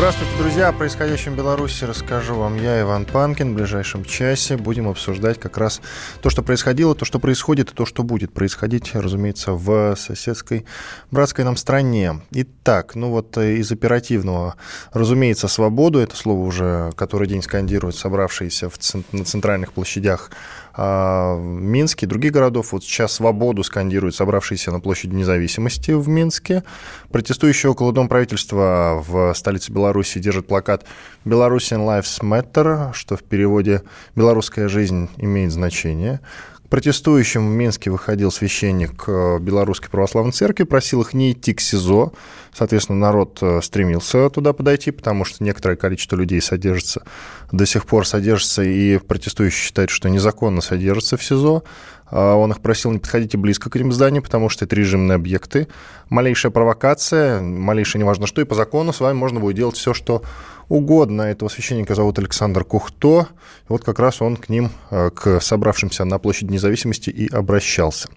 Здравствуйте, друзья. О происходящем в Беларуси расскажу вам я, Иван Панкин. В ближайшем часе будем обсуждать как раз то, что происходило, то, что происходит и то, что будет происходить, разумеется, в соседской братской нам стране. Итак, ну вот э, из оперативного, разумеется, свободу, это слово уже который день скандируют собравшиеся в, на центральных площадях а, Минске и других городов. Вот сейчас свободу скандируют собравшиеся на площади независимости в Минске. Протестующие около Дома правительства в столице Беларуси держат плакат «Belarusian Lives Matter», что в переводе «Белорусская жизнь имеет значение». Протестующим в Минске выходил священник э, Белорусской Православной Церкви, просил их не идти к СИЗО. Соответственно, народ э, стремился туда подойти, потому что некоторое количество людей содержится, до сих пор содержится, и протестующие считают, что незаконно содержится в СИЗО. А он их просил, не подходите близко к этим зданиям, потому что это режимные объекты. Малейшая провокация, малейшая неважно что, и по закону с вами можно будет делать все, что угодно. Этого священника зовут Александр Кухто. Вот как раз он к ним, э, к собравшимся на площади независимости и обращался.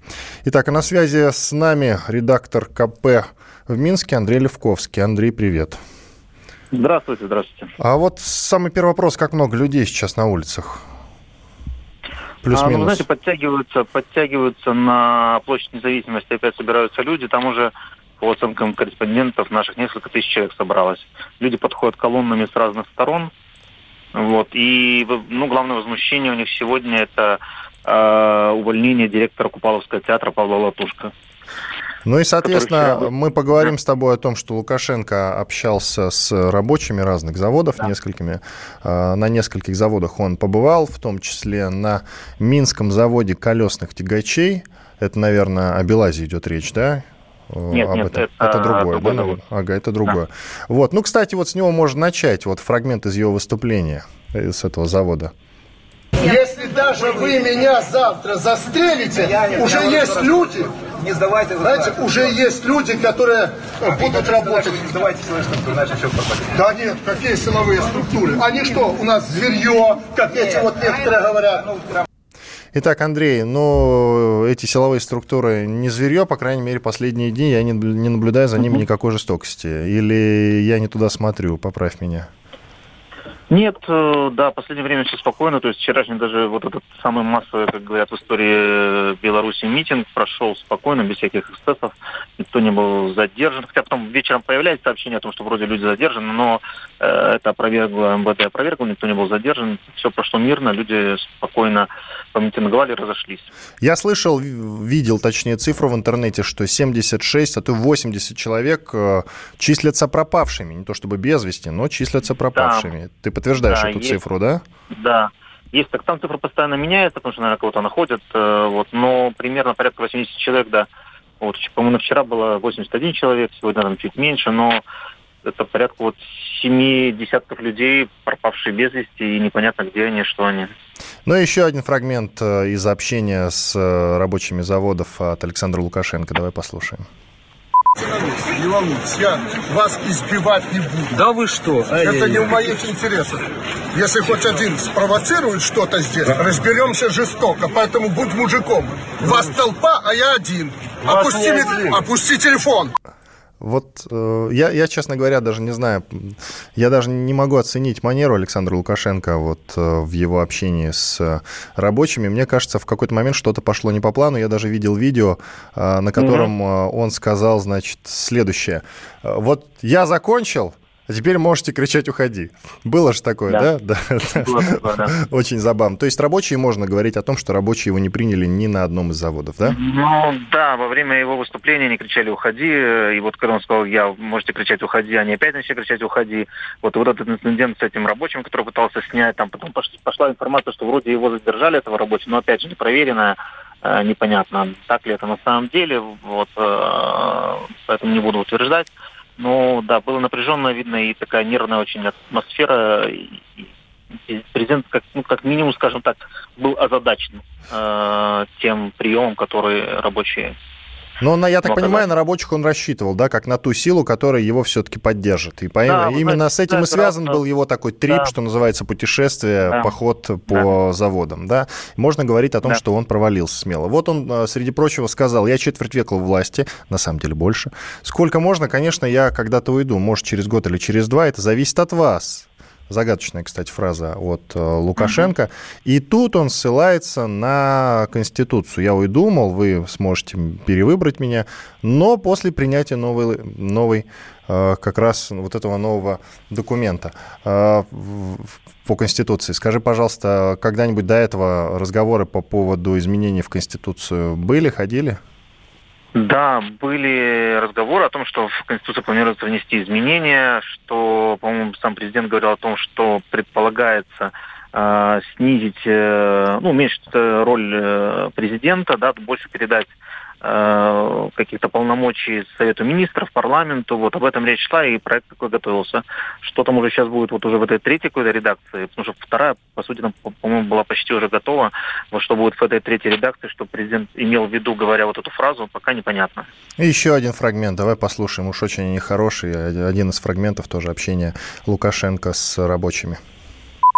Итак, а на связи с нами редактор КП в Минске Андрей Левковский. Андрей, привет. Здравствуйте, здравствуйте. А вот самый первый вопрос, как много людей сейчас на улицах? Плюс-минус. А, ну, знаете, подтягиваются, подтягиваются на площадь независимости, опять собираются люди, там уже по оценкам корреспондентов наших несколько тысяч человек собралось. Люди подходят колоннами с разных сторон, вот, и, ну, главное возмущение у них сегодня это э, увольнение директора Купаловского театра Павла Латушка. Ну и, соответственно, вчера... мы поговорим с тобой о том, что Лукашенко общался с рабочими разных заводов, да. несколькими. А, на нескольких заводах он побывал, в том числе на Минском заводе колесных тягачей. Это, наверное, о Белазе идет речь, да? Нет, об нет, этом. это, это другое, да, завод. Ага, это другое. Да. Вот, ну, кстати, вот с него можно начать, вот фрагмент из его выступления, э, с этого завода. Если даже вы меня завтра застрелите, уже есть люди, не сдавайте. Знаете, уже есть люди, которые будут работать. Не сдавайте силовые структуры, иначе все пропадет. Да нет, какие силовые структуры? Они что, у нас зверье, как эти вот некоторые говорят? Итак, Андрей, ну, эти силовые структуры не зверье, по крайней мере, последние дни я не, не наблюдаю за ними никакой жестокости. Или я не туда смотрю, поправь меня. Нет, э, да, в последнее время все спокойно. То есть вчерашний даже вот этот самый массовый, как говорят в истории Беларуси, митинг прошел спокойно, без всяких эксцессов. Никто не был задержан. Хотя потом вечером появляется сообщение о том, что вроде люди задержаны, но э, это опровергло МВД, опровергло, никто не был задержан. Все прошло мирно, люди спокойно помитинговали, разошлись. Я слышал, видел, точнее, цифру в интернете, что 76, а то 80 человек э, числятся пропавшими. Не то чтобы без вести, но числятся пропавшими. Да. Ты подтверждаешь да, эту есть, цифру, да? Да. Есть, так там цифра постоянно меняется, потому что, наверное, кого-то находят, э, вот, но примерно порядка 80 человек, да. Вот, по-моему, вчера было 81 человек, сегодня там чуть меньше, но это порядка вот семи десятков людей, пропавшие без вести, и непонятно, где они, что они. Ну и еще один фрагмент э, из общения с э, рабочими заводов от Александра Лукашенко. Давай послушаем. Не волнуйтесь, я вас избивать не буду. Да вы что? Это не в моих интересах. Если хоть один спровоцирует что-то здесь, разберемся жестоко. Поэтому будь мужиком. Вас толпа, а я один. Опусти, один. опусти телефон. Вот э, я, я, честно говоря, даже не знаю, я даже не могу оценить манеру Александра Лукашенко вот э, в его общении с рабочими. Мне кажется, в какой-то момент что-то пошло не по плану. Я даже видел видео, э, на котором mm-hmm. он сказал, значит, следующее. Вот я закончил, а теперь можете кричать «Уходи». Было же такое, да? Да. да? Было такое, да. Очень забавно. То есть рабочие, можно говорить о том, что рабочие его не приняли ни на одном из заводов, да? Ну, да, во время его выступления они кричали «Уходи», и вот когда он сказал «Я, можете кричать «Уходи», они опять начали кричать «Уходи». Вот, вот этот инцидент с этим рабочим, который пытался снять, там потом пошла информация, что вроде его задержали, этого рабочего, но опять же не проверенная э, непонятно, так ли это на самом деле, вот, э, поэтому не буду утверждать. Ну, да, было напряженно, видно, и такая нервная очень атмосфера. И, президент, как, ну, как минимум, скажем так, был озадачен э, тем приемом, который рабочие но, на, я так понимаю, на рабочих он рассчитывал, да, как на ту силу, которая его все-таки поддержит. И по... да, именно знаете, с этим и связан да, был его такой трип, да. что называется, путешествие, да. поход по да. заводам, да. Можно говорить о том, да. что он провалился смело. Вот он, э, среди прочего, сказал, я четверть века в власти, на самом деле больше. Сколько можно, конечно, я когда-то уйду, может, через год или через два, это зависит от вас. Загадочная, кстати, фраза от э, Лукашенко. И тут он ссылается на Конституцию. Я уйду, мол, вы сможете перевыбрать меня, но после принятия новой, новой э, как раз вот этого нового документа э, по Конституции. Скажи, пожалуйста, когда-нибудь до этого разговоры по поводу изменений в Конституцию были, ходили? Да, были разговоры о том, что в Конституцию планируется внести изменения, что, по-моему, сам президент говорил о том, что предполагается э, снизить, э, ну, уменьшить роль э, президента, да, больше передать Э, каких-то полномочий Совету Министров, парламенту. Вот об этом речь шла, и проект такой готовился. Что там уже сейчас будет вот уже в этой третьей какой-то редакции, потому что вторая, по сути, там, по-моему, была почти уже готова. Вот что будет в этой третьей редакции, что президент имел в виду, говоря вот эту фразу, пока непонятно. И еще один фрагмент, давай послушаем, уж очень нехороший, один из фрагментов тоже общения Лукашенко с рабочими.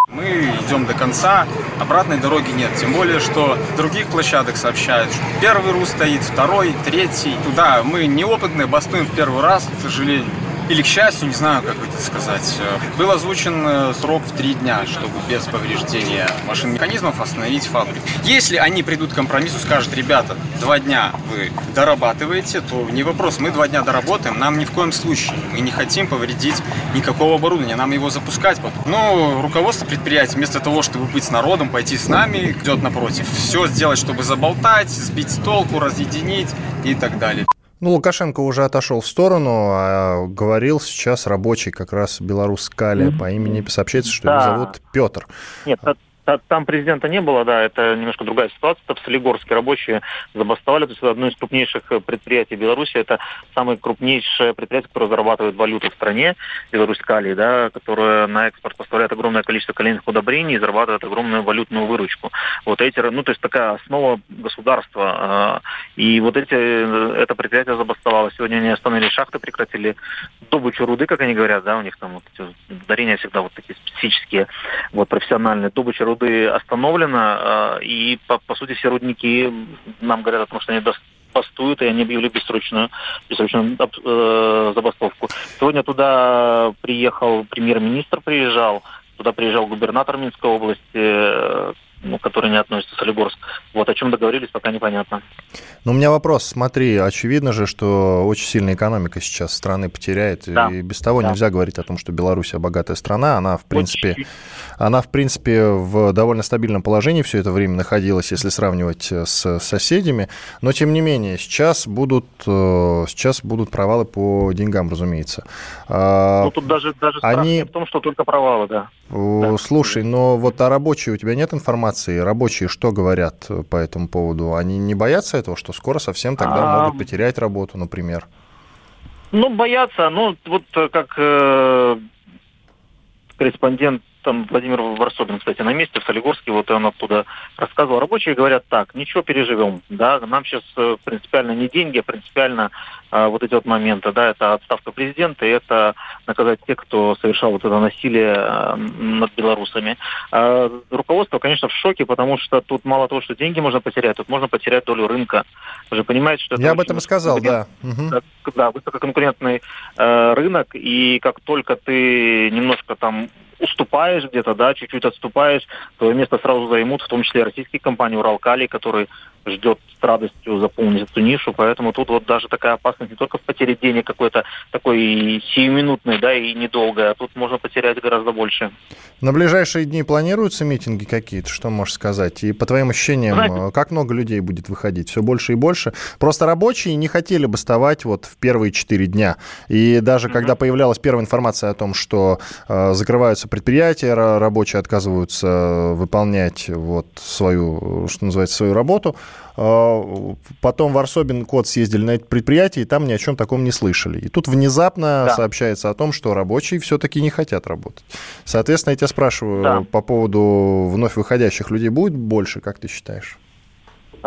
Мы идем до конца, обратной дороги нет. Тем более, что других площадок сообщают, что первый РУ стоит, второй, третий. Туда мы неопытные, бастуем в первый раз, к сожалению или к счастью, не знаю, как это сказать, был озвучен э, срок в три дня, чтобы без повреждения машин механизмов остановить фабрику. Если они придут к компромиссу, скажут, ребята, два дня вы дорабатываете, то не вопрос, мы два дня доработаем, нам ни в коем случае, мы не хотим повредить никакого оборудования, нам его запускать потом. Но руководство предприятия вместо того, чтобы быть с народом, пойти с нами, идет напротив, все сделать, чтобы заболтать, сбить с толку, разъединить и так далее. Ну, Лукашенко уже отошел в сторону, а говорил сейчас рабочий как раз белорус Кали по имени сообщается, что да. его зовут Петр. Нет, там президента не было, да, это немножко другая ситуация. В Солигорске рабочие забастовали. То есть это одно из крупнейших предприятий Беларуси. Это самое крупнейшее предприятие, которое зарабатывает валюту в стране, Беларусь Калий, да, которое на экспорт поставляет огромное количество калийных удобрений и зарабатывает огромную валютную выручку. Вот эти, ну, то есть такая основа государства. А, и вот эти, это предприятие забастовало. Сегодня они остановили шахты, прекратили добычу руды, как они говорят, да, у них там вот дарения всегда вот такие специфические, вот профессиональные. Добыча руды руды остановлена, а, и, по, по сути, все рудники нам говорят о том, что они бастуют, и они объявили бессрочную, бессрочную э, забастовку. Сегодня туда приехал премьер-министр, приезжал, туда приезжал губернатор Минской области, э, ну, которые не относятся к Солигорск. Вот о чем договорились, пока непонятно. Ну, у меня вопрос. Смотри, очевидно же, что очень сильная экономика сейчас страны потеряет. Да. И без того да. нельзя говорить о том, что Беларусь богатая страна. Она, в принципе, очень... она, в принципе, в довольно стабильном положении все это время находилась, если сравнивать с соседями. Но, тем не менее, сейчас будут, э, сейчас будут провалы по деньгам, разумеется. А, ну, тут даже, даже Они... в том, что только провалы, да. Слушай, но вот а рабочие, у тебя нет информации? Рабочие что говорят по этому поводу? Они не боятся этого, что скоро совсем тогда а... могут потерять работу, например? Ну, боятся. Ну, вот э, как э, корреспондент там Владимир Варсобин, кстати, на месте в Солигорске, вот он оттуда рассказывал. Рабочие говорят так, ничего, переживем, да, нам сейчас э, принципиально не деньги, а принципиально а, вот эти вот моменты, да, это отставка президента, и это наказать тех, кто совершал вот это насилие а, над белорусами. А, руководство, конечно, в шоке, потому что тут мало того, что деньги можно потерять, тут можно потерять долю рынка. Вы же понимаете, что это Я об этом сказал, да. Да, высококонкурентный э, рынок, и как только ты немножко там уступаешь где-то, да, чуть-чуть отступаешь, твое место сразу займут, в том числе российские компании Уралкали, которые ждет с радостью заполнить эту нишу, поэтому тут вот даже такая опасность не только в потере денег какой-то такой сиюминутной, да, и недолгой, а тут можно потерять гораздо больше. На ближайшие дни планируются митинги какие-то, что можешь сказать? И по твоим ощущениям, Знаете, как много людей будет выходить? Все больше и больше? Просто рабочие не хотели бастовать вот в первые четыре дня. И даже mm-hmm. когда появлялась первая информация о том, что э, закрываются предприятия, рабочие отказываются выполнять вот свою, что называется, свою работу, потом в Арсобин код съездили на это предприятие, и там ни о чем таком не слышали. И тут внезапно да. сообщается о том, что рабочие все-таки не хотят работать. Соответственно, я тебя спрашиваю да. по поводу вновь выходящих людей будет больше, как ты считаешь?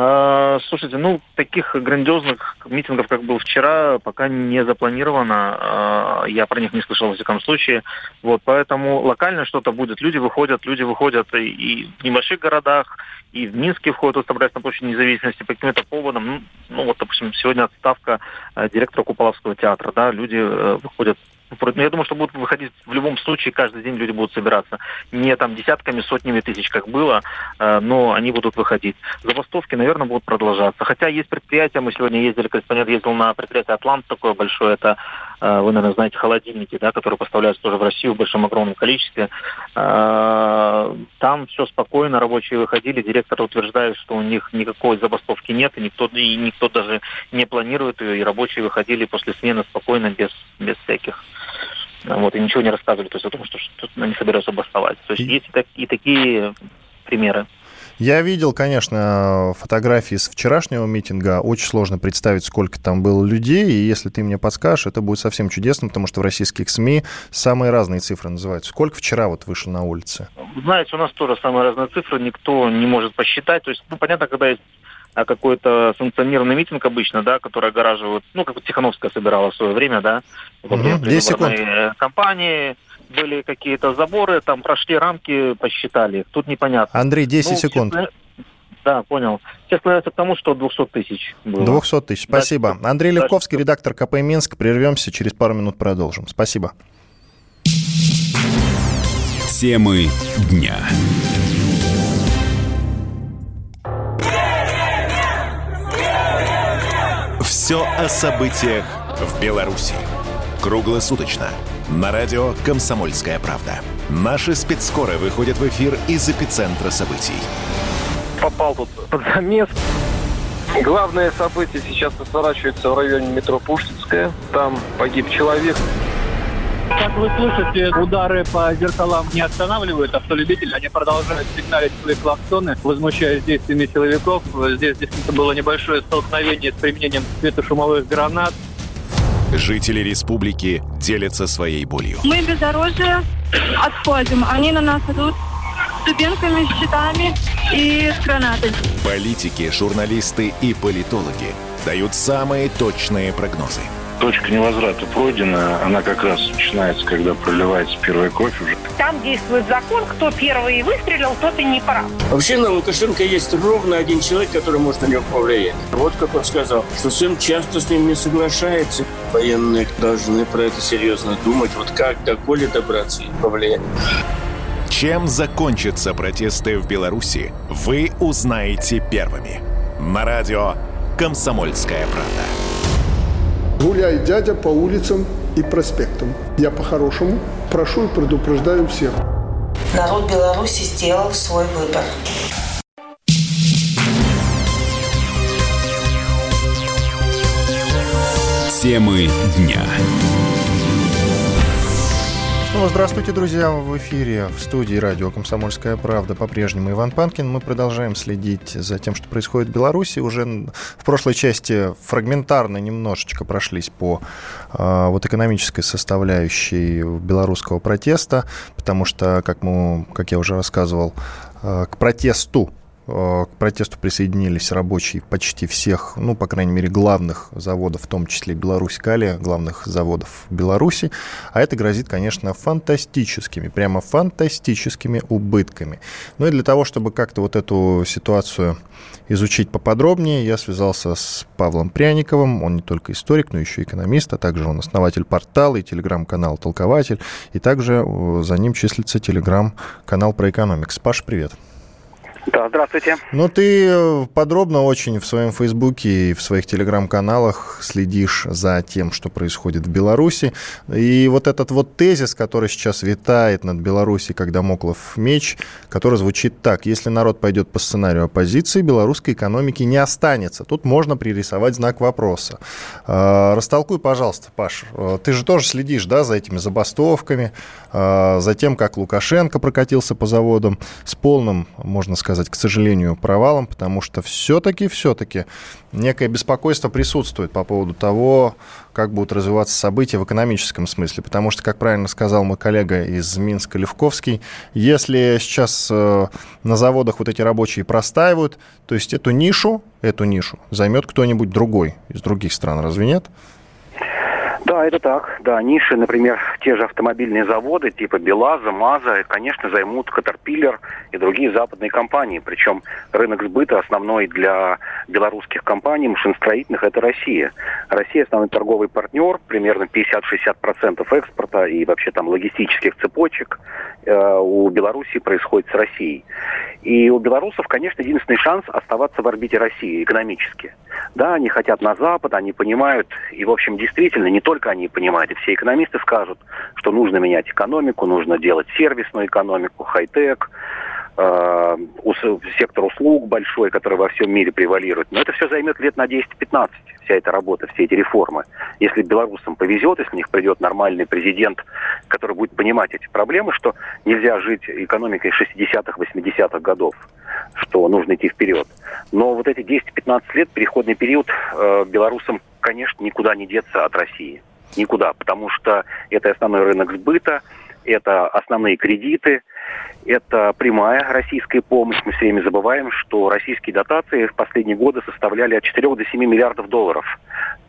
А, слушайте, ну, таких грандиозных митингов, как был вчера, пока не запланировано. А, я про них не слышал, во всяком случае. Вот, поэтому локально что-то будет. Люди выходят, люди выходят и в небольших городах, и в Минске входят собрать на площади независимости по каким-то поводам. Ну, ну, вот, допустим, сегодня отставка э, директора Куполовского театра, да, люди э, выходят но ну, я думаю, что будут выходить в любом случае, каждый день люди будут собираться. Не там десятками, сотнями тысяч, как было, э, но они будут выходить. Забастовки, наверное, будут продолжаться. Хотя есть предприятия, мы сегодня ездили, корреспондент ездил на предприятие «Атлант» такое большое, это, э, вы, наверное, знаете, холодильники, да, которые поставляются тоже в Россию в большом огромном количестве. Э, там все спокойно, рабочие выходили, директор утверждает, что у них никакой забастовки нет, и никто, и никто даже не планирует ее, и рабочие выходили после смены спокойно, без, без всяких вот, и ничего не рассказывали, то есть о том, что, что они собираются бастовать. То есть и... есть и, так, и такие примеры. Я видел, конечно, фотографии с вчерашнего митинга. Очень сложно представить, сколько там было людей. И если ты мне подскажешь, это будет совсем чудесно, потому что в российских СМИ самые разные цифры называются. Сколько вчера вот вышло на улице? Знаете, у нас тоже самые разные цифры. Никто не может посчитать. То есть, ну, понятно, когда есть какой-то санкционированный митинг обычно, да, который огораживают, ну, как Тихановская собирала в свое время, да, во время предвыборной кампании, были какие-то заборы, там прошли рамки, посчитали. Тут непонятно. Андрей, 10 ну, секунд. Честно, да, понял. Сейчас склоняется к тому, что 200 тысяч было. 200 тысяч, спасибо. Да, Андрей Левковский, да, редактор КП «Минск». Прервемся, через пару минут продолжим. Спасибо. Темы дня. Все о событиях в Беларуси. Круглосуточно. На радио «Комсомольская правда». Наши спецскоры выходят в эфир из эпицентра событий. Попал тут под замес. Главное событие сейчас разворачивается в районе метро Пушкинская. Там погиб человек. Как вы слышите, удары по зеркалам не останавливают автолюбителей. Они продолжают сигналить свои клаксоны, возмущаясь действиями силовиков. Здесь действительно было небольшое столкновение с применением светошумовых гранат. Жители республики делятся своей болью. Мы бездорожье отходим. Они на нас идут с дубинками, с щитами и с гранатами. Политики, журналисты и политологи дают самые точные прогнозы – точка невозврата пройдена, она как раз начинается, когда проливается первый кофе уже. Там действует закон, кто первый выстрелил, тот и не прав. Вообще на Лукашенко есть ровно один человек, который может на него повлиять. Вот как он сказал, что сын часто с ним не соглашается. Военные должны про это серьезно думать, вот как до Коли добраться и повлиять. Чем закончатся протесты в Беларуси, вы узнаете первыми. На радио «Комсомольская правда». Гуляй, дядя, по улицам и проспектам. Я по-хорошему прошу и предупреждаю всех. Народ Беларуси сделал свой выбор. Темы дня. Снова здравствуйте, друзья, в эфире в студии радио «Комсомольская правда» по-прежнему Иван Панкин. Мы продолжаем следить за тем, что происходит в Беларуси. Уже в прошлой части фрагментарно немножечко прошлись по э, вот экономической составляющей белорусского протеста, потому что, как, мы, как я уже рассказывал, э, к протесту к протесту присоединились рабочие почти всех, ну, по крайней мере, главных заводов, в том числе Беларусь Калия, главных заводов Беларуси. А это грозит, конечно, фантастическими, прямо фантастическими убытками. Ну и для того, чтобы как-то вот эту ситуацию изучить поподробнее, я связался с Павлом Пряниковым. Он не только историк, но еще и экономист, а также он основатель портала и телеграм-канал «Толкователь». И также э, за ним числится телеграм-канал про экономикс. Паш, привет. Да, здравствуйте. Ну, ты э, подробно очень в своем Фейсбуке и в своих телеграм-каналах следишь за тем, что происходит в Беларуси. И вот этот вот тезис, который сейчас витает над Беларусью, когда Моклов меч, который звучит так. Если народ пойдет по сценарию оппозиции, белорусской экономики не останется. Тут можно пририсовать знак вопроса. Э, растолкуй, пожалуйста, Паш. Э, ты же тоже следишь, да, за этими забастовками, за тем, как Лукашенко прокатился по заводам с полным, можно сказать, сказать, к сожалению, провалом, потому что все-таки, все-таки некое беспокойство присутствует по поводу того, как будут развиваться события в экономическом смысле. Потому что, как правильно сказал мой коллега из Минска Левковский, если сейчас э, на заводах вот эти рабочие простаивают, то есть эту нишу, эту нишу займет кто-нибудь другой из других стран, разве нет? Да, это так. Да, ниши, например, те же автомобильные заводы типа БелАЗа, МАЗа, конечно, займут Caterpillar и другие западные компании. Причем рынок сбыта основной для белорусских компаний машиностроительных – это Россия. Россия – основной торговый партнер, примерно 50-60% экспорта и вообще там логистических цепочек э, у Беларуси происходит с Россией. И у белорусов, конечно, единственный шанс оставаться в орбите России экономически. Да, они хотят на Запад, они понимают, и, в общем, действительно, не только они понимают, и все экономисты скажут, что нужно менять экономику, нужно делать сервисную экономику, хай-тек, сектор услуг большой, который во всем мире превалирует. Но это все займет лет на 10-15, вся эта работа, все эти реформы. Если белорусам повезет, если у них придет нормальный президент, который будет понимать эти проблемы, что нельзя жить экономикой 60-х, 80-х годов, что нужно идти вперед. Но вот эти 10-15 лет, переходный период, э, белорусам, конечно, никуда не деться от России. Никуда, потому что это основной рынок сбыта, это основные кредиты, это прямая российская помощь. Мы все время забываем, что российские дотации в последние годы составляли от 4 до 7 миллиардов долларов.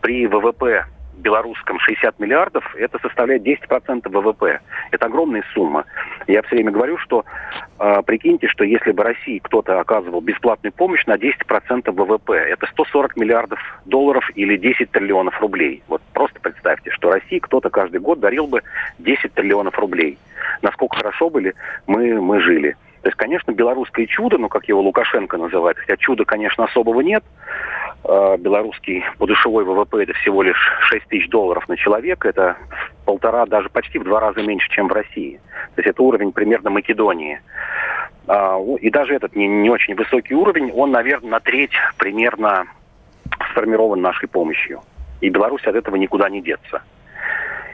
При ВВП белорусском 60 миллиардов, это составляет 10% ВВП. Это огромная сумма. Я все время говорю, что э, прикиньте, что если бы России кто-то оказывал бесплатную помощь на 10% ВВП, это 140 миллиардов долларов или 10 триллионов рублей. Вот просто представьте, что России кто-то каждый год дарил бы 10 триллионов рублей. Насколько хорошо были мы, мы жили. То есть, конечно, белорусское чудо, ну, как его Лукашенко называет, хотя чуда, конечно, особого нет, белорусский подушевой ВВП это всего лишь 6 тысяч долларов на человека, это полтора, даже почти в два раза меньше, чем в России. То есть это уровень примерно Македонии. А, и даже этот не, не очень высокий уровень, он, наверное, на треть примерно сформирован нашей помощью. И Беларусь от этого никуда не деться.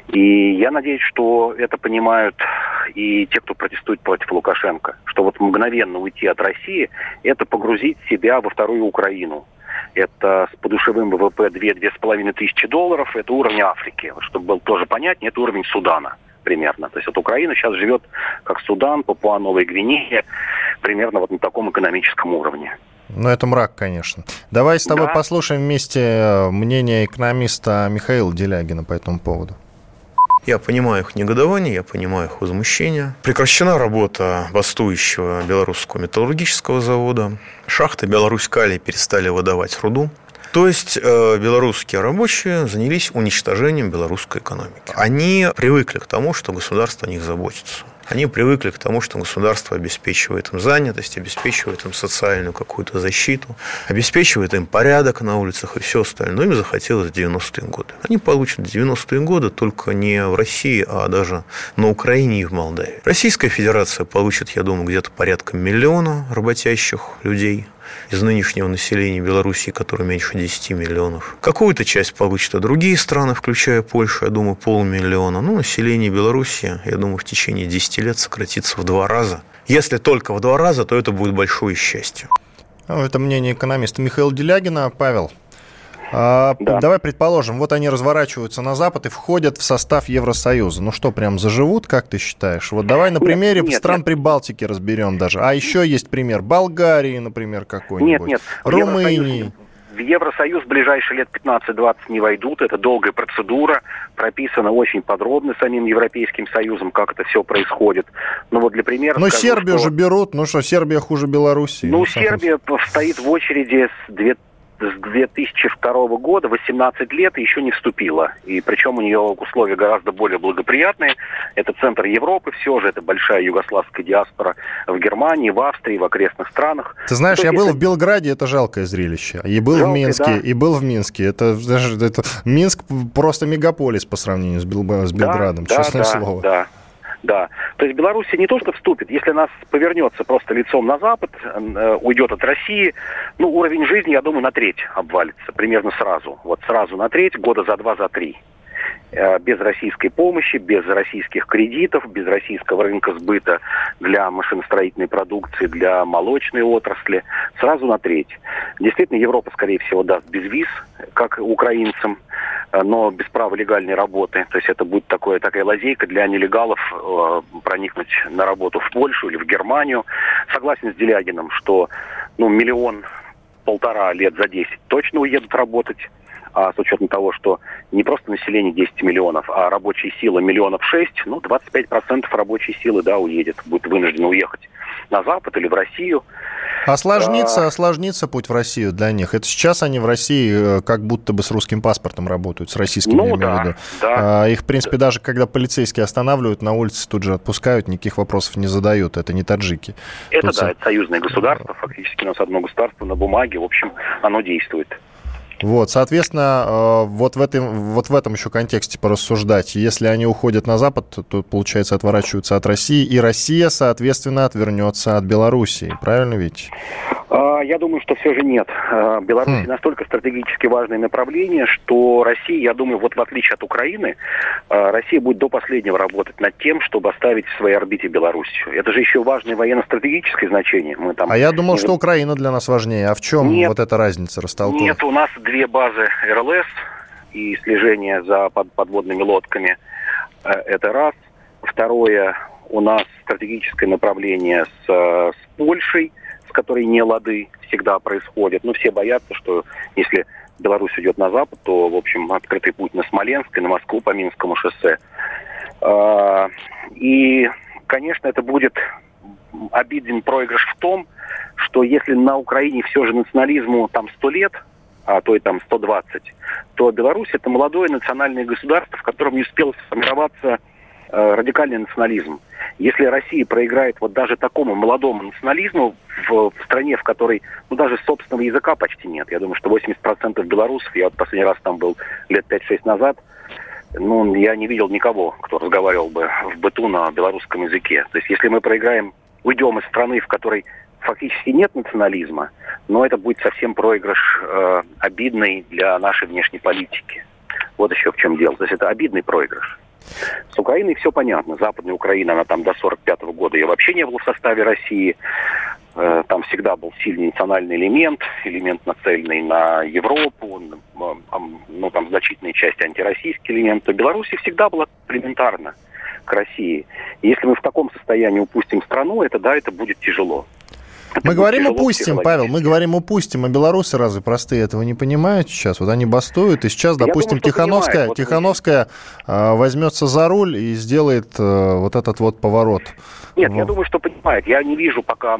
И я надеюсь, что это понимают и те, кто протестует против Лукашенко, что вот мгновенно уйти от России – это погрузить себя во вторую Украину, это с подушевым ВВП 2-2,5 тысячи долларов. Это уровень Африки. Чтобы был тоже понятнее, это уровень Судана примерно. То есть вот Украина сейчас живет как Судан, Папуа, Новая Гвинея, примерно вот на таком экономическом уровне. Ну, это мрак, конечно. Давай с тобой да. послушаем вместе э, мнение экономиста Михаила Делягина по этому поводу. Я понимаю их негодование, я понимаю их возмущение. Прекращена работа бастующего белорусского металлургического завода. Шахты Беларусь-Калий перестали выдавать руду. То есть э, белорусские рабочие занялись уничтожением белорусской экономики. Они привыкли к тому, что государство о них заботится. Они привыкли к тому, что государство обеспечивает им занятость, обеспечивает им социальную какую-то защиту, обеспечивает им порядок на улицах и все остальное. Им захотелось в 90-е годы. Они получат 90-е годы только не в России, а даже на Украине и в Молдавии. Российская Федерация получит, я думаю, где-то порядка миллиона работящих людей, из нынешнего населения Белоруссии, которое меньше 10 миллионов. Какую-то часть получат и другие страны, включая Польшу, я думаю, полмиллиона. Ну, население Белоруссии, я думаю, в течение 10 лет сократится в два раза. Если только в два раза, то это будет большое счастье. Ну, это мнение экономиста Михаила Делягина. Павел, а, да. Давай предположим, вот они разворачиваются на Запад и входят в состав Евросоюза. Ну что, прям заживут, как ты считаешь? Вот давай на примере нет, нет, стран нет. Прибалтики разберем даже. А еще есть пример Болгарии, например, какой-нибудь. Нет, нет. Румынии. В Евросоюз в ближайшие лет 15-20 не войдут. Это долгая процедура, прописана очень подробно самим Европейским Союзом, как это все происходит. Но вот для примера... Но скажу, Сербию что... же берут. Ну что, Сербия хуже Белоруссии? Ну, Сербия стоит в очереди с 2000 с 2002 года, 18 лет, еще не вступила. И причем у нее условия гораздо более благоприятные. Это центр Европы, все же это большая югославская диаспора в Германии, в Австрии, в окрестных странах. Ты знаешь, я был это... в Белграде, это жалкое зрелище. И был Жалкое, в Минске, да. и был в Минске. Это, даже, это Минск просто мегаполис по сравнению с, Бел... с Белградом, да, честное да, слово. Да, да. То есть Беларусь не то что вступит, если нас повернется просто лицом на Запад, э, уйдет от России, ну, уровень жизни, я думаю, на треть обвалится, примерно сразу. Вот сразу на треть, года за два, за три. Э, без российской помощи, без российских кредитов, без российского рынка сбыта для машиностроительной продукции, для молочной отрасли, сразу на треть. Действительно, Европа, скорее всего, даст без виз, как украинцам, но без права легальной работы. То есть это будет такое, такая лазейка для нелегалов э, проникнуть на работу в Польшу или в Германию. Согласен с Делягином, что ну, миллион полтора лет за 10 точно уедут работать а с учетом того, что не просто население 10 миллионов, а рабочая сила миллионов 6, ну, 25% рабочей силы, да, уедет, будет вынужден уехать на Запад или в Россию. Осложнится, а... осложнится путь в Россию для них. Это сейчас они в России э, как будто бы с русским паспортом работают, с российским, ну, я имею да, в виду. Да. А, их, в принципе, даже когда полицейские останавливают на улице, тут же отпускают, никаких вопросов не задают. Это не таджики. Это тут... да, это союзное государство, фактически у нас одно государство на бумаге, в общем, оно действует. Вот, соответственно, э, вот в, этом, вот в этом еще контексте порассуждать. Если они уходят на Запад, то, получается, отворачиваются от России, и Россия, соответственно, отвернется от Белоруссии. Правильно ведь? А, я думаю, что все же нет. А, Беларусь хм. настолько стратегически важное направление, что Россия, я думаю, вот в отличие от Украины, а, Россия будет до последнего работать над тем, чтобы оставить в своей орбите Белоруссию. Это же еще важное военно-стратегическое значение. Мы там... А я думал, что Украина для нас важнее. А в чем нет, вот эта разница растолкует? Нет, у нас две базы РЛС и слежение за под, подводными лодками. Э, это раз. Второе, у нас стратегическое направление с, с Польшей – которой не лады всегда происходят. Но все боятся, что если Беларусь уйдет на запад, то, в общем, открытый путь на Смоленск и на Москву по Минскому шоссе. А, и, конечно, это будет обиден проигрыш в том, что если на Украине все же национализму там 100 лет, а то и там 120, то Беларусь это молодое национальное государство, в котором не успел сформироваться э, радикальный национализм. Если Россия проиграет вот даже такому молодому национализму в, в стране, в которой ну, даже собственного языка почти нет, я думаю, что 80% белорусов, я вот последний раз там был лет 5-6 назад, ну, я не видел никого, кто разговаривал бы в быту на белорусском языке. То есть если мы проиграем, уйдем из страны, в которой фактически нет национализма, но это будет совсем проигрыш э, обидный для нашей внешней политики. Вот еще в чем дело. То есть это обидный проигрыш. С Украиной все понятно. Западная Украина, она там до 45 -го года ее вообще не было в составе России. Э, там всегда был сильный национальный элемент, элемент нацеленный на Европу, ну там значительная часть антироссийский элемент. То Беларуси всегда была элементарно к России. И если мы в таком состоянии упустим страну, это да, это будет тяжело. Мы говорим упустим, Павел, мы говорим упустим, а белорусы разве простые этого не понимают сейчас? Вот они бастуют, и сейчас, допустим, думаю, Тихановская. Тихановская вот... возьмется за руль и сделает э, вот этот вот поворот. Нет, в... я думаю, что понимает. Я не вижу пока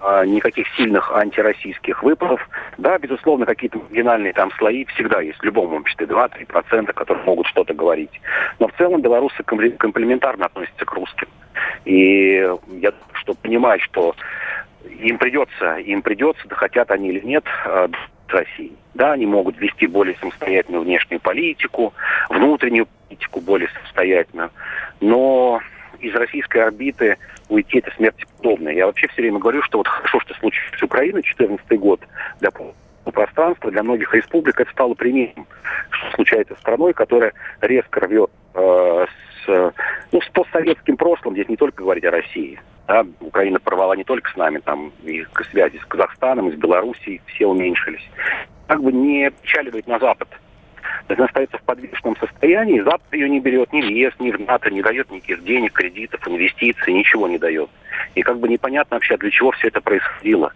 а, никаких сильных антироссийских выпадов. Да, безусловно, какие-то маргинальные там слои всегда есть в любом обществе, 2-3%, которые могут что-то говорить. Но в целом белорусы комплементарно относятся к русским. И я что понимаю, что им придется, им придется, да хотят они или нет, э, России. Да, они могут вести более самостоятельную внешнюю политику, внутреннюю политику более самостоятельную, но из российской орбиты уйти это смерти подобное. Я вообще все время говорю, что вот хорошо, что случилось с Украиной 2014 год для пространства, для многих республик это стало примером, что случается с страной, которая резко рвет э, с, ну, с постсоветским прошлым, здесь не только говорить о России, да, Украина порвала не только с нами, там и связи с Казахстаном, и с Белоруссией, все уменьшились. Как бы не печаливает на Запад. Она остается в подвешенном состоянии, Запад ее не берет ни в ЕС, ни в НАТО, не дает никаких денег, кредитов, инвестиций, ничего не дает. И как бы непонятно вообще, для чего все это происходило.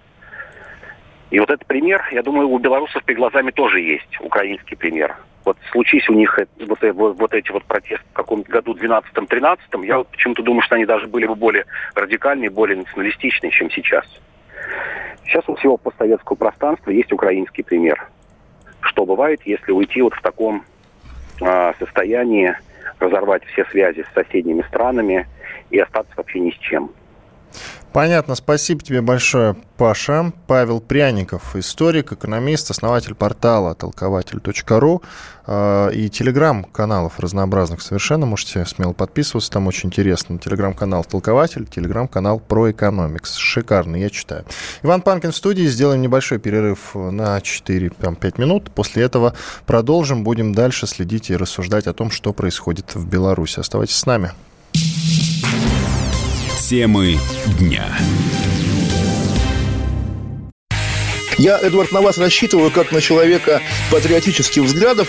И вот этот пример, я думаю, у белорусов перед глазами тоже есть, украинский пример вот случись у них вот, вот, вот эти вот протесты в каком-то году 12-13, я вот почему-то думаю, что они даже были бы более радикальные, более националистичные, чем сейчас. Сейчас у всего постсоветского пространства есть украинский пример. Что бывает, если уйти вот в таком э, состоянии, разорвать все связи с соседними странами и остаться вообще ни с чем. Понятно, спасибо тебе большое, Паша. Павел Пряников, историк, экономист, основатель портала толкователь.ру э, и телеграм-каналов разнообразных совершенно. Можете смело подписываться, там очень интересно. Телеграм-канал «Толкователь», телеграм-канал «Про экономикс». Шикарный, я читаю. Иван Панкин в студии. Сделаем небольшой перерыв на 4-5 минут. После этого продолжим. Будем дальше следить и рассуждать о том, что происходит в Беларуси. Оставайтесь с нами. Темы дня. Я, Эдвард, на вас рассчитываю как на человека патриотических взглядов.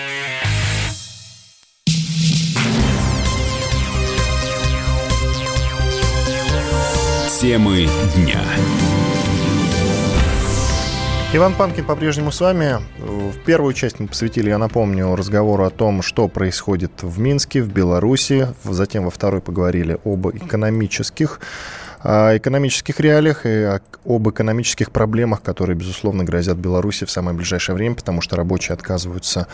Темы дня. Иван Панкин по-прежнему с вами. В первую часть мы посвятили, я напомню, разговору о том, что происходит в Минске, в Беларуси. Затем во второй поговорили об экономических о экономических реалиях и об экономических проблемах, которые, безусловно, грозят Беларуси в самое ближайшее время, потому что рабочие отказываются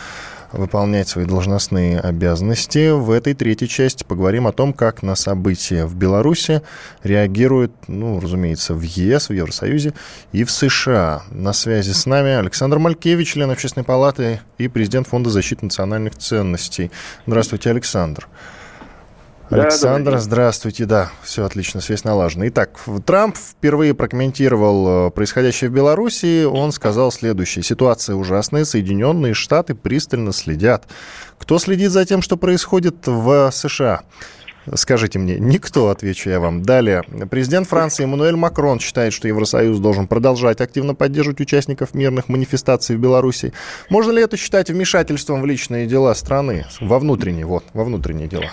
выполнять свои должностные обязанности. В этой третьей части поговорим о том, как на события в Беларуси реагируют, ну, разумеется, в ЕС, в Евросоюзе и в США. На связи с нами Александр Малькевич, член Общественной палаты и президент Фонда защиты национальных ценностей. Здравствуйте, Александр. Александр, да, здравствуйте. Да, все отлично, связь налажена. Итак, Трамп впервые прокомментировал э, происходящее в Беларуси. Он сказал следующее. Ситуация ужасная, Соединенные Штаты пристально следят. Кто следит за тем, что происходит в США? Скажите мне, никто, отвечу я вам. Далее. Президент Франции Эммануэль Макрон считает, что Евросоюз должен продолжать активно поддерживать участников мирных манифестаций в Беларуси. Можно ли это считать вмешательством в личные дела страны? Во внутренние, вот, во внутренние дела.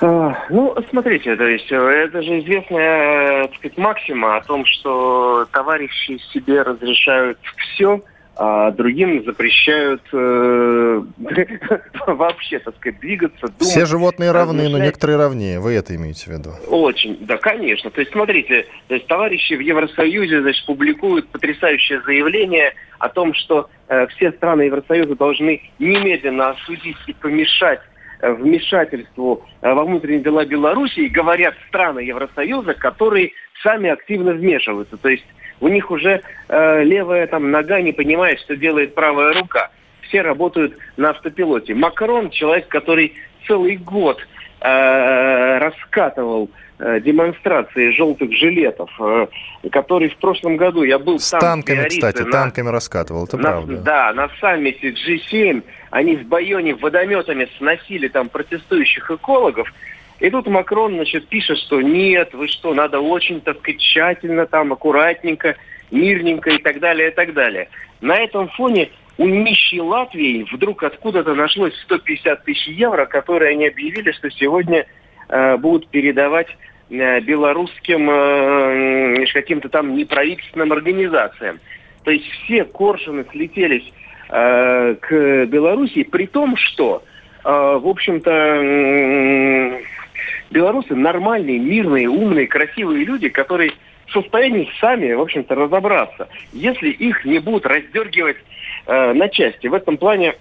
А, ну, смотрите, то есть э, это же известная, так сказать, максима о том, что товарищи себе разрешают все, а другим запрещают э, вообще, так сказать, двигаться, думать. Все животные равны, но некоторые равнее. Вы это имеете в виду? Очень, да, конечно. То есть, смотрите, то есть товарищи в Евросоюзе, значит, публикуют потрясающее заявление о том, что э, все страны Евросоюза должны немедленно осудить и помешать вмешательству э, во внутренние дела Беларуси, говорят страны Евросоюза, которые сами активно вмешиваются. То есть у них уже э, левая там нога не понимает, что делает правая рука. Все работают на автопилоте. Макрон человек, который целый год э, раскатывал Э, демонстрации желтых жилетов, э, который в прошлом году я был с там. танками, кстати, на, танками раскатывал, это на, правда. Да, на саммите G7 они в Байоне водометами сносили там протестующих экологов. И тут Макрон, значит, пишет, что нет, вы что, надо очень, так сказать, тщательно, там, аккуратненько, мирненько и так далее, и так далее. На этом фоне у нищей Латвии вдруг откуда-то нашлось 150 тысяч евро, которые они объявили, что сегодня э, будут передавать Э, белорусским э, каким-то там неправительственным организациям. То есть все коршуны слетелись э, к Белоруссии, при том, что, в общем-то, белорусы нормальные, мирные, умные, красивые люди, которые в состоянии сами, в общем-то, разобраться, если их не будут раздергивать на части. В этом плане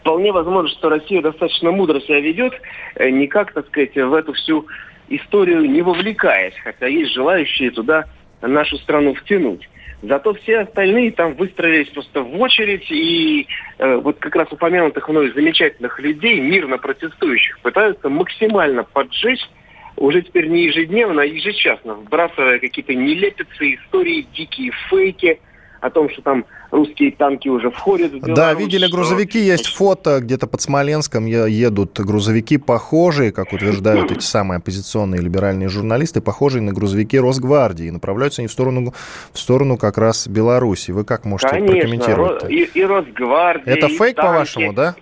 вполне возможно, что Россия достаточно мудро себя ведет, не как, так сказать, в эту всю историю не вовлекаясь, хотя есть желающие туда нашу страну втянуть. Зато все остальные там выстроились просто в очередь, и э, вот как раз упомянутых мной замечательных людей, мирно протестующих, пытаются максимально поджечь уже теперь не ежедневно, а ежечасно, вбрасывая какие-то нелепицы, истории, дикие фейки – о том, что там русские танки уже входят в Беларусь. Да, видели грузовики, есть фото, где-то под Смоленском едут грузовики похожие, как утверждают эти самые оппозиционные либеральные журналисты, похожие на грузовики Росгвардии. Направляются они в сторону, в сторону как раз Беларуси. Вы как можете Конечно, прокомментировать? И, и Росгвардия, Это и фейк, танки. по-вашему, да?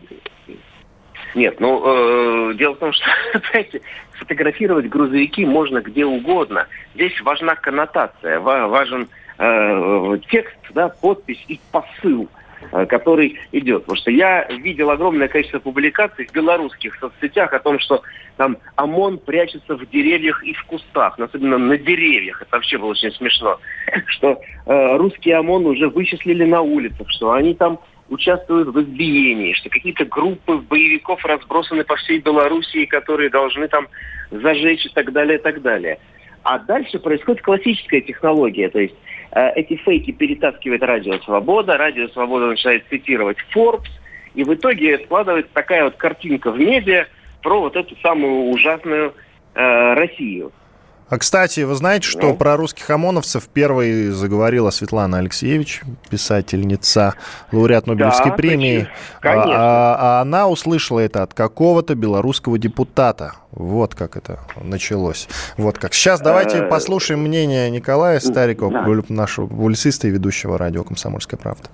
Нет, ну, э, дело в том, что, знаете, фотографировать грузовики можно где угодно. Здесь важна коннотация, важен э, текст, да, подпись и посыл э, который идет. Потому что я видел огромное количество публикаций в белорусских соцсетях о том, что там ОМОН прячется в деревьях и в кустах, но особенно на деревьях. Это вообще было очень смешно. Что э, русские ОМОН уже вычислили на улицах, что они там участвуют в избиении, что какие-то группы боевиков разбросаны по всей Белоруссии, которые должны там зажечь и так далее, и так далее. А дальше происходит классическая технология, то есть э, эти фейки перетаскивает Радио Свобода, Радио Свобода начинает цитировать Forbes, и в итоге складывается такая вот картинка в медиа про вот эту самую ужасную э, Россию. А, кстати, вы знаете, что ну? про русских ОМОНовцев первой заговорила Светлана Алексеевич, писательница, лауреат Нобелевской да, премии. Конечно. А, а она услышала это от какого-то белорусского депутата. Вот как это началось. Вот как. Сейчас давайте э, послушаем мнение Николая Старикова, нашего публициста и ведущего радио «Комсомольская правда».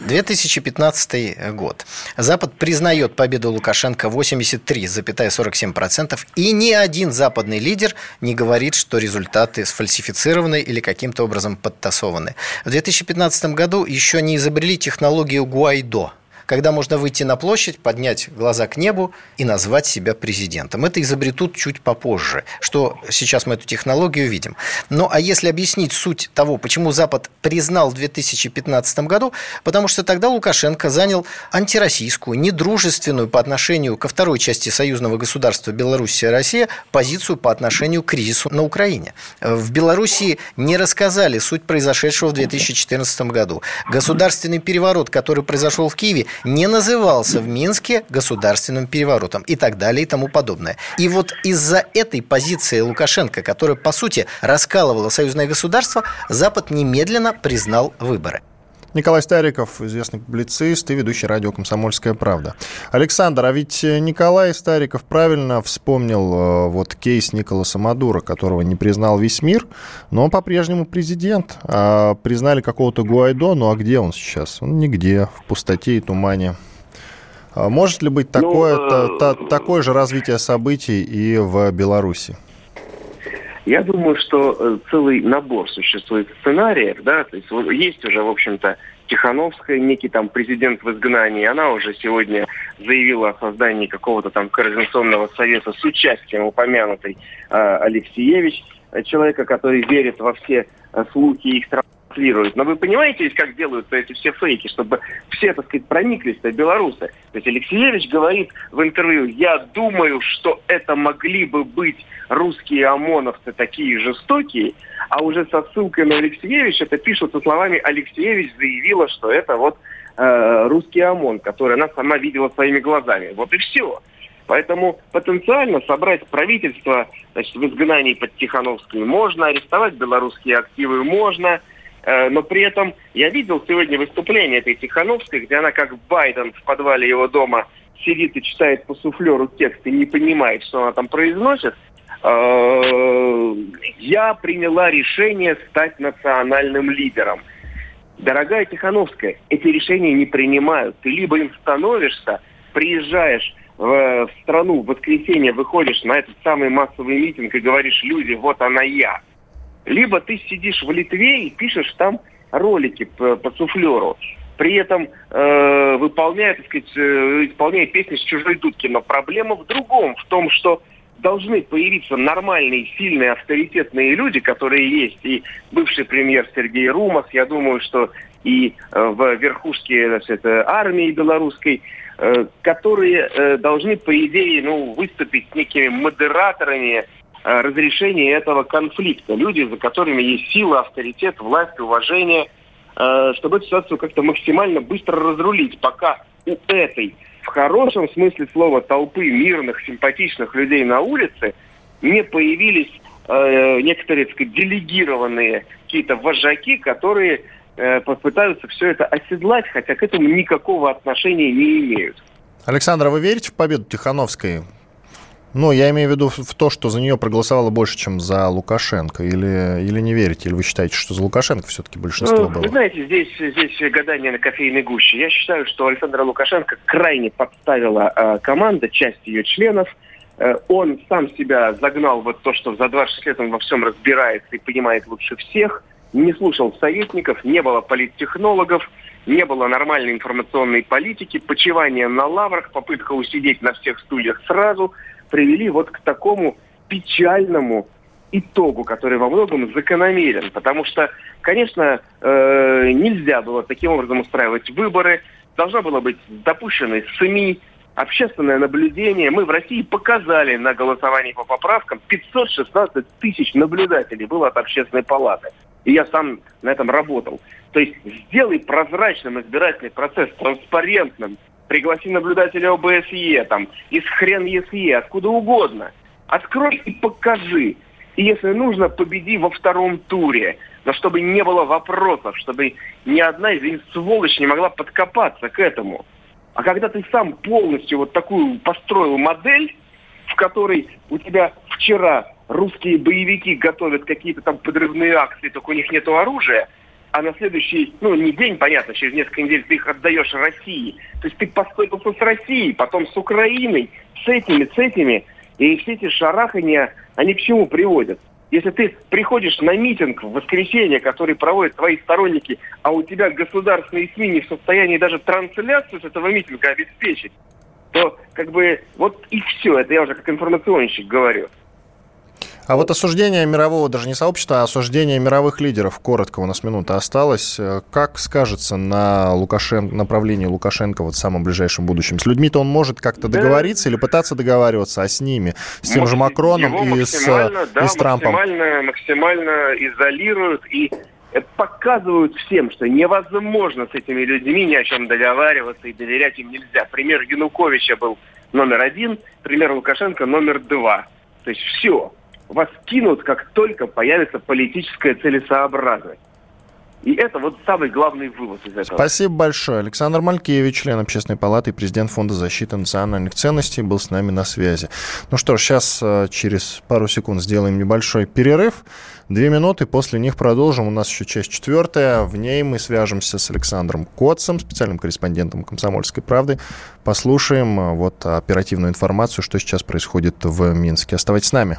2015 год. Запад признает победу Лукашенко 83,47%, и ни один западный лидер не говорит, что результаты сфальсифицированы или каким-то образом подтасованы. В 2015 году еще не изобрели технологию Гуайдо – когда можно выйти на площадь, поднять глаза к небу и назвать себя президентом. Это изобретут чуть попозже, что сейчас мы эту технологию видим. Ну, а если объяснить суть того, почему Запад признал в 2015 году, потому что тогда Лукашенко занял антироссийскую, недружественную по отношению ко второй части союзного государства Белоруссия и Россия позицию по отношению к кризису на Украине. В Белоруссии не рассказали суть произошедшего в 2014 году. Государственный переворот, который произошел в Киеве, не назывался в Минске государственным переворотом и так далее и тому подобное. И вот из-за этой позиции Лукашенко, которая, по сути, раскалывала союзное государство, Запад немедленно признал выборы. Николай Стариков, известный публицист и ведущий радио «Комсомольская правда». Александр, а ведь Николай Стариков правильно вспомнил э, вот кейс Николаса Мадура, которого не признал весь мир, но он по-прежнему президент. А признали какого-то Гуайдо, ну а где он сейчас? Он нигде, в пустоте и тумане. А может ли быть такое, ну, та, та, такое же развитие событий и в Беларуси? Я думаю, что э, целый набор существует сценариев, да, то есть есть уже, в общем-то, Тихановская, некий там президент в изгнании, она уже сегодня заявила о создании какого-то там координационного совета с участием упомянутой э, Алексеевич, человека, который верит во все э, слухи их транслирует. Но вы понимаете, как делаются эти все фейки, чтобы все, так сказать, прониклись-то белорусы. То есть Алексеевич говорит в интервью, я думаю, что это могли бы быть русские ОМОНовцы такие жестокие, а уже со ссылкой на Алексеевич это пишут со словами Алексеевич заявила, что это вот э, русский ОМОН, который она сама видела своими глазами. Вот и все. Поэтому потенциально собрать правительство значит, в изгнании под Тихановской можно, арестовать белорусские активы можно – но при этом я видел сегодня выступление этой Тихановской, где она как Байден в подвале его дома сидит и читает по суфлеру текст и не понимает, что она там произносит. Э, я приняла решение стать национальным лидером. Дорогая Тихановская, эти решения не принимают. Ты либо им становишься, приезжаешь в страну в воскресенье, выходишь на этот самый массовый митинг и говоришь, люди, вот она я – либо ты сидишь в Литве и пишешь там ролики по, по суфлеру, при этом э, выполняя, так сказать, э, исполняя песни с чужой дудки. Но проблема в другом, в том, что должны появиться нормальные, сильные, авторитетные люди, которые есть. И бывший премьер Сергей Румас, я думаю, что и э, в верхушке значит, армии белорусской, э, которые э, должны, по идее, ну, выступить некими модераторами Э, разрешения этого конфликта. Люди, за которыми есть сила, авторитет, власть, уважение, э, чтобы эту ситуацию как-то максимально быстро разрулить, пока у этой, в хорошем смысле слова, толпы мирных, симпатичных людей на улице не появились э, некоторые, так сказать, делегированные какие-то вожаки, которые попытаются все это оседлать, хотя к этому никакого отношения не имеют. Александр, а вы верите в победу Тихановской? Ну, я имею в виду в то, что за нее проголосовало больше, чем за Лукашенко. Или, или не верите? Или вы считаете, что за Лукашенко все-таки большинство ну, было? Вы знаете, здесь, здесь гадание на кофейной гуще. Я считаю, что Александра Лукашенко крайне подставила э, команда, часть ее членов. Э, он сам себя загнал вот то, что за 26 лет он во всем разбирается и понимает лучше всех. не слушал советников, не было политтехнологов, не было нормальной информационной политики, почивания на лаврах, попытка усидеть на всех стульях сразу, привели вот к такому печальному итогу, который во многом закономерен. Потому что, конечно, э, нельзя было таким образом устраивать выборы, должно было быть допущены СМИ, общественное наблюдение. Мы в России показали на голосовании по поправкам 516 тысяч наблюдателей было от общественной палаты. И я сам на этом работал. То есть сделай прозрачным избирательный процесс, транспарентным. Пригласи наблюдателя ОБСЕ, там, из хрен ЕСЕ, откуда угодно. Открой и покажи. И если нужно, победи во втором туре. Но чтобы не было вопросов, чтобы ни одна из сволочь не могла подкопаться к этому. А когда ты сам полностью вот такую построил модель, в которой у тебя вчера русские боевики готовят какие-то там подрывные акции, только у них нет оружия, а на следующий, ну, не день, понятно, через несколько недель ты их отдаешь России. То есть ты поступился с Россией, потом с Украиной, с этими, с этими. И все эти шарахания, они к чему приводят? Если ты приходишь на митинг в воскресенье, который проводят твои сторонники, а у тебя государственные СМИ не в состоянии даже трансляцию с этого митинга обеспечить, то как бы вот и все. Это я уже как информационщик говорю. А вот осуждение мирового, даже не сообщества, а осуждение мировых лидеров, коротко, у нас минута осталась, как скажется на Лукашен... направлении Лукашенко вот в самом ближайшем будущем? С людьми-то он может как-то да. договориться или пытаться договариваться, а с ними? С тем же Макроном и с, да, и с Трампом? Максимально, максимально изолируют и показывают всем, что невозможно с этими людьми ни о чем договариваться и доверять им нельзя. Пример Януковича был номер один, пример Лукашенко номер два. То есть все вас кинут, как только появится политическая целесообразность. И это вот самый главный вывод из этого. Спасибо большое. Александр Малькевич, член Общественной палаты и президент Фонда защиты национальных ценностей, был с нами на связи. Ну что ж, сейчас э, через пару секунд сделаем небольшой перерыв. Две минуты, после них продолжим. У нас еще часть четвертая. В ней мы свяжемся с Александром Котцем, специальным корреспондентом «Комсомольской правды». Послушаем э, вот оперативную информацию, что сейчас происходит в Минске. Оставайтесь с нами.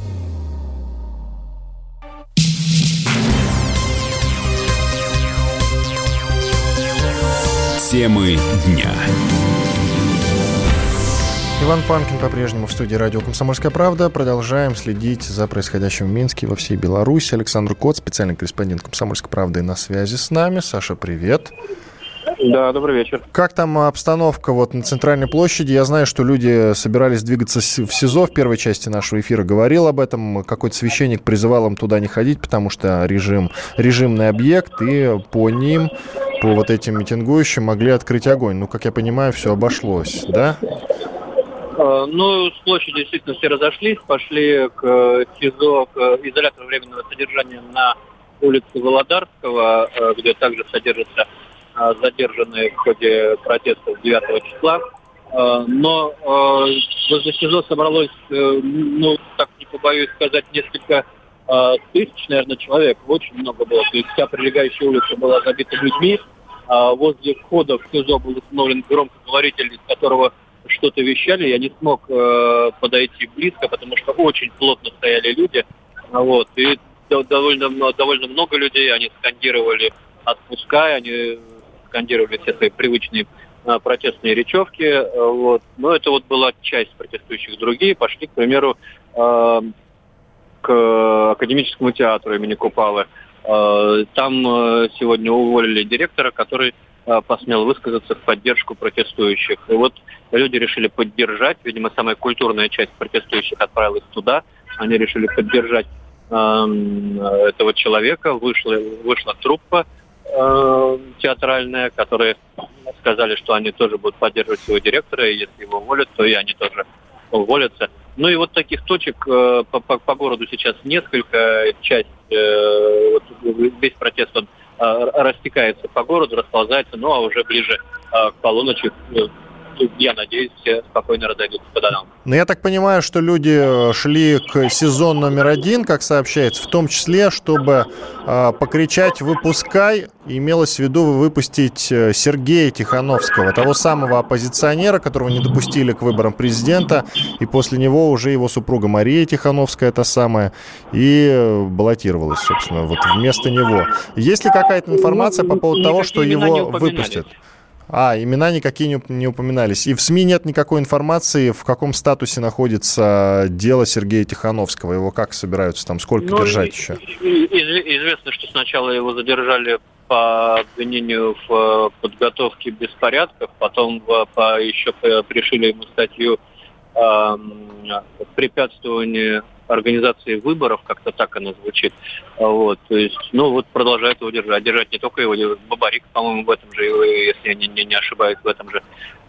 Темы дня. Иван Панкин по-прежнему в студии радио «Комсомольская правда». Продолжаем следить за происходящим в Минске во всей Беларуси. Александр Кот, специальный корреспондент «Комсомольской правды» на связи с нами. Саша, привет. Да, добрый вечер. Как там обстановка вот на центральной площади? Я знаю, что люди собирались двигаться в СИЗО в первой части нашего эфира. Говорил об этом. Какой-то священник призывал им туда не ходить, потому что режим, режимный объект, и по ним по вот этим митингующим могли открыть огонь. Ну, как я понимаю, все обошлось, да? А, ну, с площади действительно все разошлись, пошли к э, СИЗО, к изолятору временного содержания на улице Володарского, э, где также содержатся э, задержанные в ходе протестов 9 числа. Но возле СИЗО собралось, ну, так не побоюсь сказать, несколько тысяч, наверное, человек. Очень много было. То есть вся прилегающая улица была забита людьми. Возле входа в СИЗО был установлен громкоговоритель, из которого что-то вещали. Я не смог э, подойти близко, потому что очень плотно стояли люди. Вот. И довольно, довольно много людей, они скандировали «отпускай», они скандировали все свои привычные э, протестные речевки. Вот. Но это вот была часть протестующих. Другие пошли, к примеру, э, к академическому театру имени Купалы. Э, там э, сегодня уволили директора, который э, посмел высказаться в поддержку протестующих. И вот люди решили поддержать, видимо, самая культурная часть протестующих отправилась туда. Они решили поддержать э, этого человека. Вышла, вышла труппа э, театральная, которые сказали, что они тоже будут поддерживать своего директора, и если его уволят, то и они тоже уволятся. Ну и вот таких точек э, по, по, по городу сейчас несколько. Часть, э, вот весь протест он э, растекается по городу, расползается, ну а уже ближе к полуночи я надеюсь, все спокойно разойдутся по домам. Но я так понимаю, что люди э, шли к сезон номер один, как сообщается, в том числе, чтобы э, покричать «выпускай», имелось в виду выпустить э, Сергея Тихановского, того самого оппозиционера, которого не допустили к выборам президента, и после него уже его супруга Мария Тихановская, это самая, и э, баллотировалась, собственно, вот вместо него. Есть ли какая-то информация по поводу того, что его выпустят? А, имена никакие не, не упоминались. И в СМИ нет никакой информации, в каком статусе находится дело Сергея Тихановского. Его как собираются там, сколько ну, держать еще? Известно, что сначала его задержали по обвинению в э, подготовке беспорядков, потом по, еще пришили ему статью э, препятствования организации выборов, как-то так она звучит. А вот, то есть, ну вот продолжает его держать. Держать не только его, Бабарик, по-моему, в этом же, если я не, не, не ошибаюсь, в этом же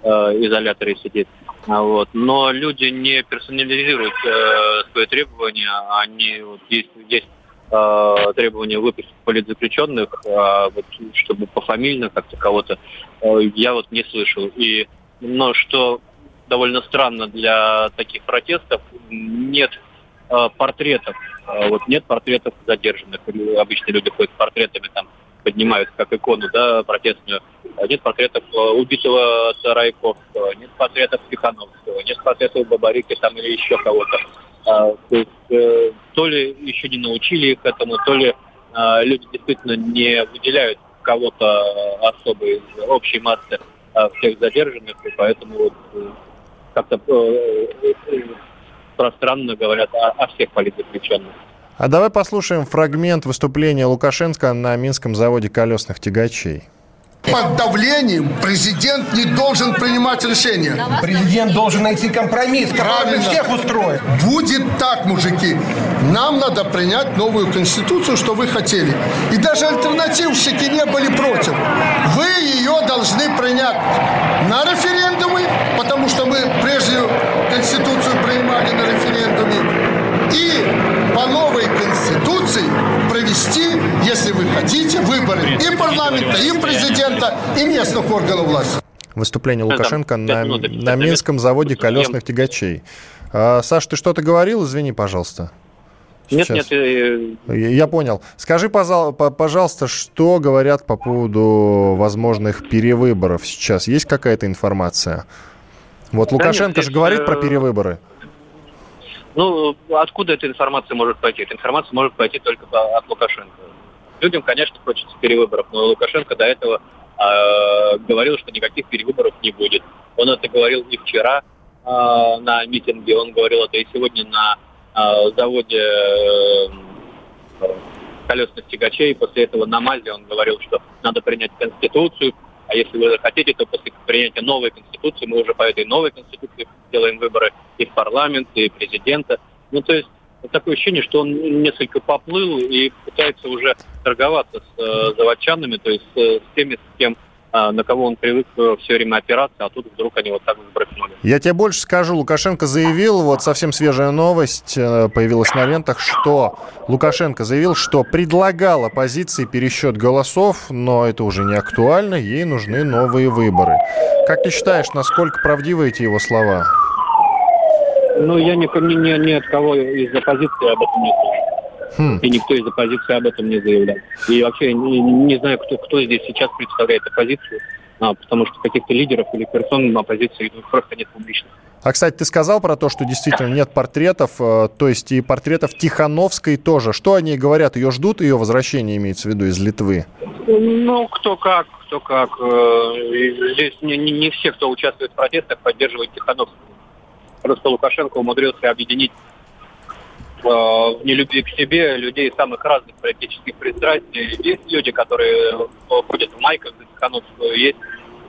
э, изоляторе сидит. А вот. Но люди не персонализируют э, свои требования, они вот, есть, есть э, требования выпустить политзаключенных, а вот, чтобы пофамильно как-то кого-то, э, я вот не слышал. И, но что довольно странно для таких протестов, нет Э, портретов. Э, вот нет портретов задержанных. Обычно люди ходят с портретами, там поднимают как икону, да, протестную. А нет портретов э, убитого Райковского, нет портретов Тихановского, нет портретов Бабарики там или еще кого-то. А, то есть то ли еще не научили их этому, то ли люди действительно не выделяют кого-то особо из общей массы всех задержанных, и поэтому вот как-то пространно говорят о, о всех политзаключенных. А давай послушаем фрагмент выступления Лукашенко на Минском заводе колесных тягачей. Под давлением президент не должен принимать решения. Президент должен найти компромисс, который всех устроит. Будет так, мужики. Нам надо принять новую конституцию, что вы хотели. И даже альтернативщики не были против. Вы ее должны принять на референдумы, потому что мы прежде конституцию принимали на референдуме. И по новой конституции провести, если вы хотите, выборы и парламента, и президента, и местных органов власти. Выступление Лукашенко на, на Минском заводе колесных тягачей. А, Саш, ты что-то говорил? Извини, пожалуйста. Нет, Сейчас. нет. Я... я понял. Скажи, пожалуйста, что говорят по поводу возможных перевыборов сейчас? Есть какая-то информация? Вот Лукашенко же говорит э... про перевыборы. Ну, откуда эта информация может пойти? Эта информация может пойти только от Лукашенко. Людям, конечно, хочется перевыборов, но Лукашенко до этого э, говорил, что никаких перевыборов не будет. Он это говорил и вчера э, на митинге, он говорил это и сегодня на э, заводе э, колесных тягачей. После этого на Мальде он говорил, что надо принять Конституцию, а если вы захотите, то после принятия новой Конституции мы уже по этой новой Конституции делаем выборы и в парламент, и президента. Ну, то есть такое ощущение, что он несколько поплыл и пытается уже торговаться с э, заводчанами, то есть э, с теми, с кем на кого он привык э, все время опираться, а тут вдруг они вот так взбрыкнули. Я тебе больше скажу. Лукашенко заявил, вот совсем свежая новость э, появилась на лентах, что Лукашенко заявил, что предлагал оппозиции пересчет голосов, но это уже не актуально, ей нужны новые выборы. Как ты считаешь, насколько правдивы эти его слова? Ну, я ни, ни, ни от кого из оппозиции об этом не слышал. Хм. И никто из оппозиции об этом не заявлял. И вообще не, не знаю, кто, кто здесь сейчас представляет оппозицию, а, потому что каких-то лидеров или персон оппозиции просто нет публично. А, кстати, ты сказал про то, что действительно нет портретов, э, то есть и портретов Тихановской тоже. Что они говорят? Ее ждут, ее возвращение имеется в виду из Литвы? Ну, кто как, кто как. Э, здесь не, не, не все, кто участвует в протестах, поддерживают Тихановскую. Просто Лукашенко умудрился объединить в нелюбви к себе людей самых разных политических пристрастий. Есть люди, которые ходят в майках за Тихановскую, есть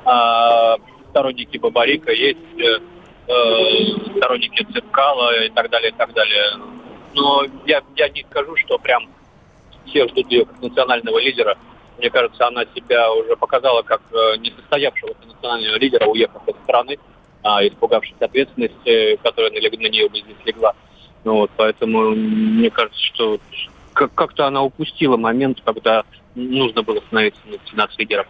э, сторонники Бабарика, есть э, э, сторонники Цепкала и так далее, и так далее. Но я, я не скажу, что прям все ждут ее как национального лидера. Мне кажется, она себя уже показала как э, несостоявшегося национального лидера, уехав из страны, э, испугавшись ответственности, которая на, нее здесь легла. Ну, вот, поэтому мне кажется, что как-то она упустила момент, когда нужно было становиться нацлидером.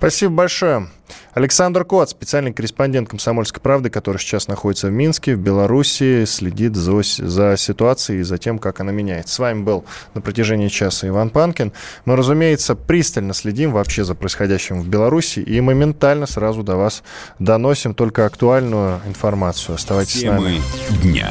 Спасибо большое. Александр Кот, специальный корреспондент «Комсомольской правды», который сейчас находится в Минске, в Беларуси, следит за, за ситуацией и за тем, как она меняется. С вами был на протяжении часа Иван Панкин. Мы, разумеется, пристально следим вообще за происходящим в Беларуси и моментально сразу до вас доносим только актуальную информацию. Оставайтесь Темы с нами. дня.